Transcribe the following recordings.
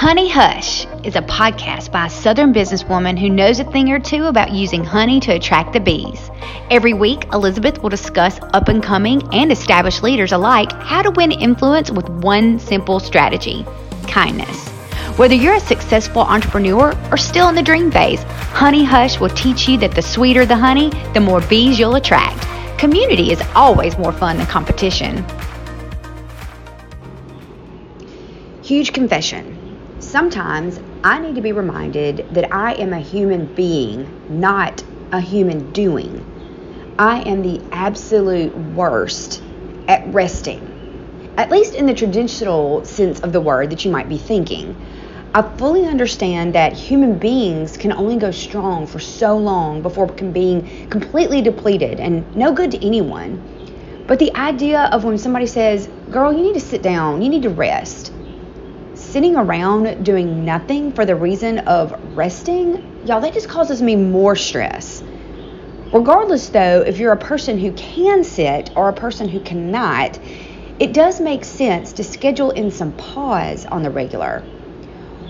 Honey Hush is a podcast by a Southern businesswoman who knows a thing or two about using honey to attract the bees. Every week, Elizabeth will discuss up and coming and established leaders alike how to win influence with one simple strategy kindness. Whether you're a successful entrepreneur or still in the dream phase, Honey Hush will teach you that the sweeter the honey, the more bees you'll attract. Community is always more fun than competition. Huge confession. Sometimes I need to be reminded that I am a human being, not a human doing. I am the absolute worst at resting, at least in the traditional sense of the word that you might be thinking. I fully understand that human beings can only go strong for so long before being completely depleted and no good to anyone. But the idea of when somebody says, Girl, you need to sit down, you need to rest, sitting around doing nothing for the reason of resting, y'all, that just causes me more stress. Regardless, though, if you're a person who can sit or a person who cannot, it does make sense to schedule in some pause on the regular.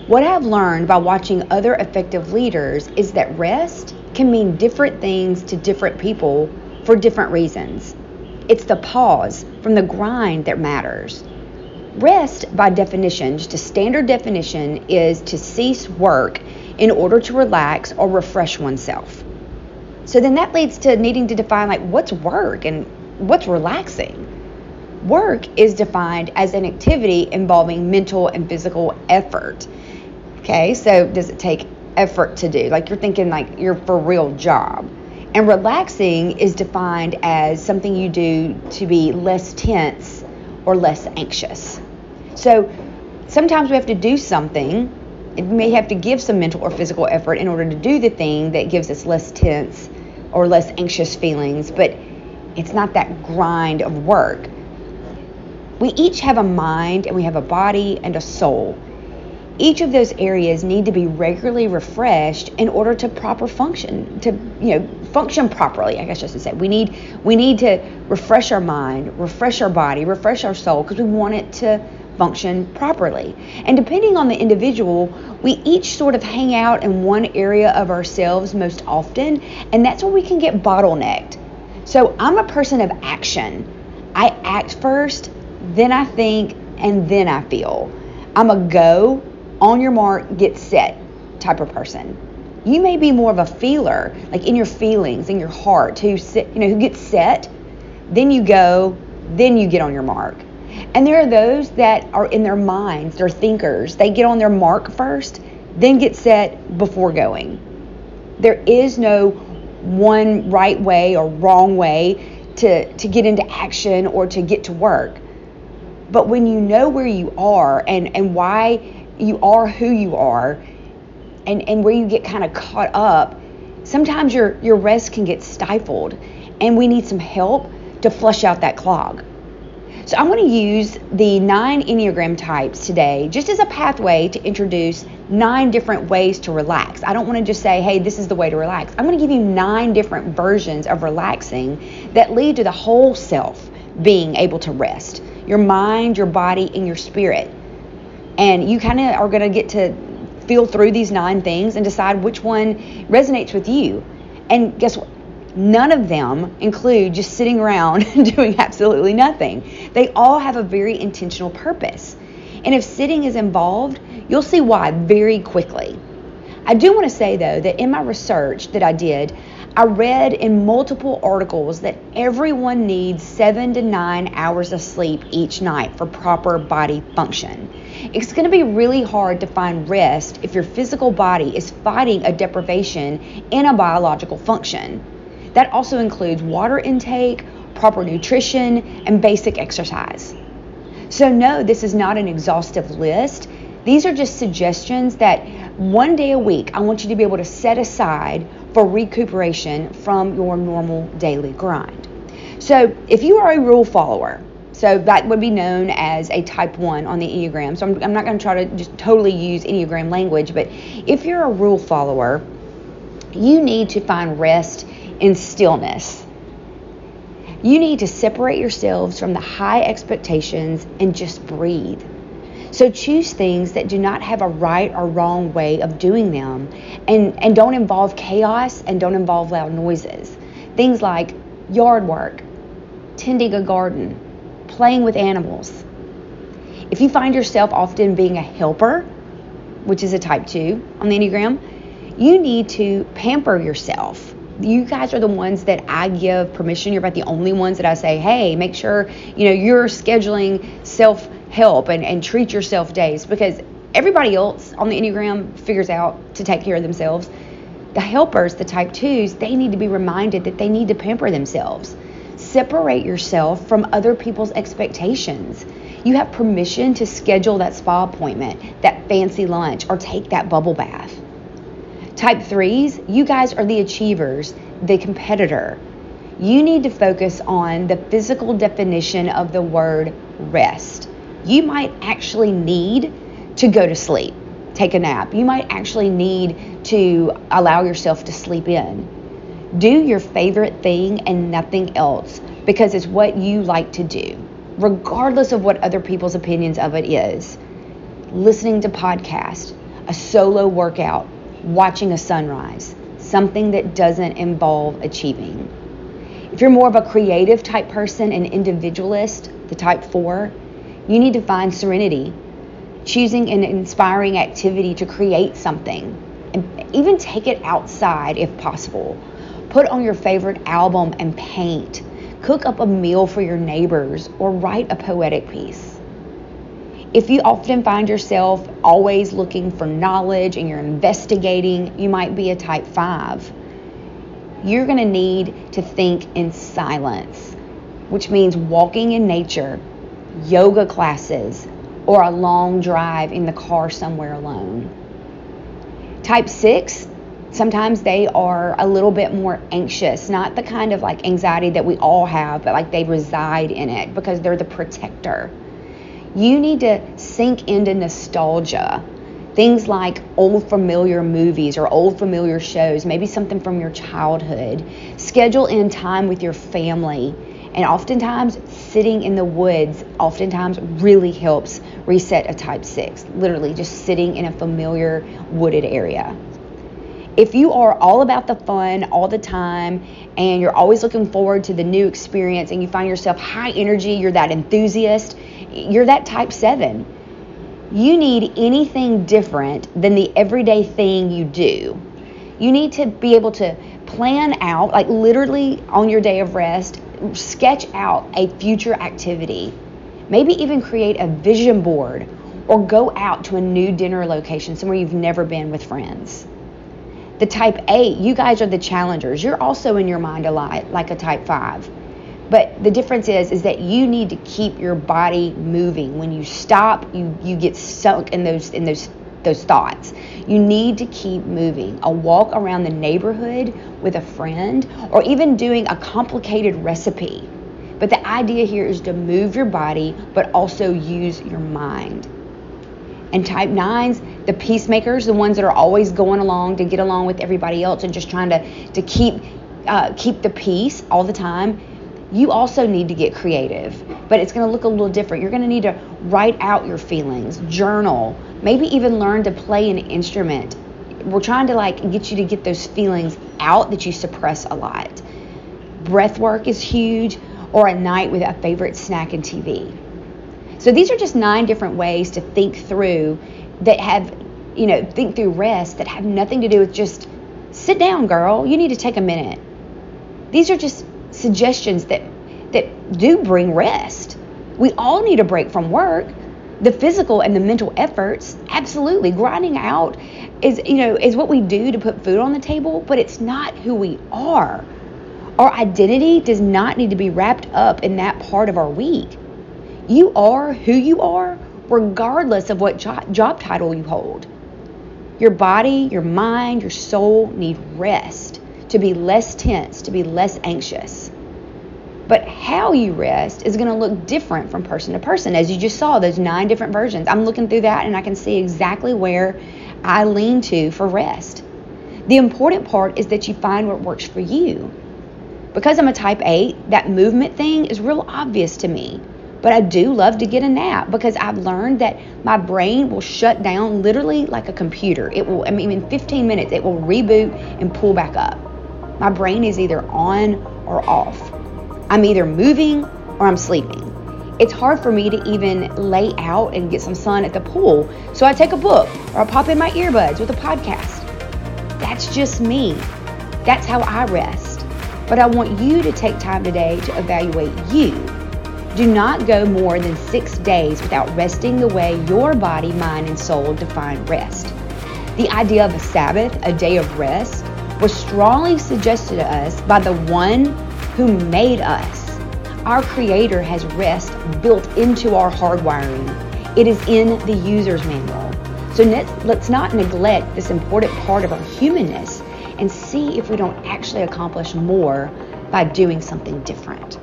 What I've learned by watching other effective leaders is that rest can mean different things to different people for different reasons. It's the pause from the grind that matters. Rest, by definition, just a standard definition, is to cease work in order to relax or refresh oneself. So then that leads to needing to define like what's work and what's relaxing. Work is defined as an activity involving mental and physical effort. Okay, so does it take effort to do? Like you're thinking like you're for real job. And relaxing is defined as something you do to be less tense or less anxious. So sometimes we have to do something. We may have to give some mental or physical effort in order to do the thing that gives us less tense or less anxious feelings, but it's not that grind of work. We each have a mind and we have a body and a soul each of those areas need to be regularly refreshed in order to proper function to you know function properly i guess just to say. We need we need to refresh our mind refresh our body refresh our soul because we want it to function properly. And depending on the individual we each sort of hang out in one area of ourselves most often and that's where we can get bottlenecked. So i'm a person of action. I act first then i think and then i feel. I'm a go on your mark, get set type of person. You may be more of a feeler, like in your feelings, in your heart, who sit, you know, who gets set, then you go, then you get on your mark. And there are those that are in their minds, they're thinkers. They get on their mark first, then get set before going. There is no one right way or wrong way to, to get into action or to get to work. But when you know where you are and, and why you are who you are and, and where you get kind of caught up, sometimes your, your rest can get stifled and we need some help to flush out that clog. So I'm going to use the nine Enneagram types today just as a pathway to introduce nine different ways to relax. I don't want to just say, hey, this is the way to relax. I'm going to give you nine different versions of relaxing that lead to the whole self being able to rest your mind, your body, and your spirit. And you kind of are going to get to feel through these nine things and decide which one resonates with you. And guess what? None of them include just sitting around doing absolutely nothing. They all have a very intentional purpose. And if sitting is involved, you'll see why very quickly. I do want to say, though, that in my research that I did, I read in multiple articles that everyone needs seven to nine hours of sleep each night for proper body function. It's going to be really hard to find rest if your physical body is fighting a deprivation in a biological function. That also includes water intake, proper nutrition, and basic exercise. So, no, this is not an exhaustive list. These are just suggestions that one day a week I want you to be able to set aside for recuperation from your normal daily grind. So, if you are a rule follower, so that would be known as a type 1 on the Enneagram. So, I'm, I'm not going to try to just totally use Enneagram language, but if you're a rule follower, you need to find rest in stillness. You need to separate yourselves from the high expectations and just breathe. So choose things that do not have a right or wrong way of doing them and, and don't involve chaos and don't involve loud noises. Things like yard work, tending a garden, playing with animals. If you find yourself often being a helper, which is a type 2 on the Enneagram, you need to pamper yourself. You guys are the ones that I give permission. You're about the only ones that I say, hey, make sure you know you're scheduling self help and, and treat yourself days because everybody else on the Enneagram figures out to take care of themselves. The helpers, the type twos, they need to be reminded that they need to pamper themselves. Separate yourself from other people's expectations. You have permission to schedule that spa appointment, that fancy lunch, or take that bubble bath. Type threes, you guys are the achievers, the competitor. You need to focus on the physical definition of the word rest you might actually need to go to sleep, take a nap. You might actually need to allow yourself to sleep in. Do your favorite thing and nothing else because it's what you like to do, regardless of what other people's opinions of it is. Listening to podcasts, a solo workout, watching a sunrise, something that doesn't involve achieving. If you're more of a creative type person, an individualist, the type four, you need to find serenity, choosing an inspiring activity to create something, and even take it outside if possible. Put on your favorite album and paint. Cook up a meal for your neighbors or write a poetic piece. If you often find yourself always looking for knowledge and you're investigating, you might be a type 5. You're going to need to think in silence, which means walking in nature yoga classes, or a long drive in the car somewhere alone. Type 6, sometimes they are a little bit more anxious, not the kind of like anxiety that we all have, but like they reside in it because they're the protector. You need to sink into nostalgia. Things like old familiar movies or old familiar shows, maybe something from your childhood. Schedule in time with your family and oftentimes, sitting in the woods oftentimes really helps reset a type 6, literally just sitting in a familiar wooded area. If you are all about the fun all the time and you're always looking forward to the new experience and you find yourself high energy, you're that enthusiast, you're that type 7. You need anything different than the everyday thing you do. You need to be able to plan out, like literally on your day of rest, sketch out a future activity. Maybe even create a vision board or go out to a new dinner location somewhere you've never been with friends. The type 8, you guys are the challengers. You're also in your mind a lot like a type 5. But the difference is is that you need to keep your body moving. When you stop, you you get sunk in those in those those thoughts. You need to keep moving. A walk around the neighborhood with a friend, or even doing a complicated recipe. But the idea here is to move your body, but also use your mind. And type nines, the peacemakers, the ones that are always going along to get along with everybody else and just trying to, to keep uh, keep the peace all the time. You also need to get creative, but it's going to look a little different. You're going to need to write out your feelings, journal, maybe even learn to play an instrument. We're trying to like get you to get those feelings out that you suppress a lot. Breath work is huge, or a night with a favorite snack and TV. So these are just nine different ways to think through that have, you know, think through rest that have nothing to do with just sit down, girl. You need to take a minute. These are just suggestions that that do bring rest. We all need a break from work, the physical and the mental efforts absolutely. Grinding out is you know is what we do to put food on the table but it's not who we are. Our identity does not need to be wrapped up in that part of our week. You are who you are regardless of what job, job title you hold. Your body your mind your soul need rest to be less tense to be less anxious but how you rest is going to look different from person to person. As you just saw, those nine different versions. I'm looking through that and I can see exactly where I lean to for rest. The important part is that you find what works for you. Because I'm a type 8, that movement thing is real obvious to me. But I do love to get a nap because I've learned that my brain will shut down literally like a computer. It will, I mean, in 15 minutes, it will reboot and pull back up. My brain is either on or off. I'm either moving or I'm sleeping. It's hard for me to even lay out and get some sun at the pool. So I take a book or I pop in my earbuds with a podcast. That's just me. That's how I rest. But I want you to take time today to evaluate you do not go more than six days without resting the way your body, mind, and soul define rest. The idea of a Sabbath, a day of rest, was strongly suggested to us by the one who made us. Our Creator has rest built into our hardwiring, it is in the user's manual. So let's not neglect this important part of our humanness and see if we don't actually accomplish more by doing something different.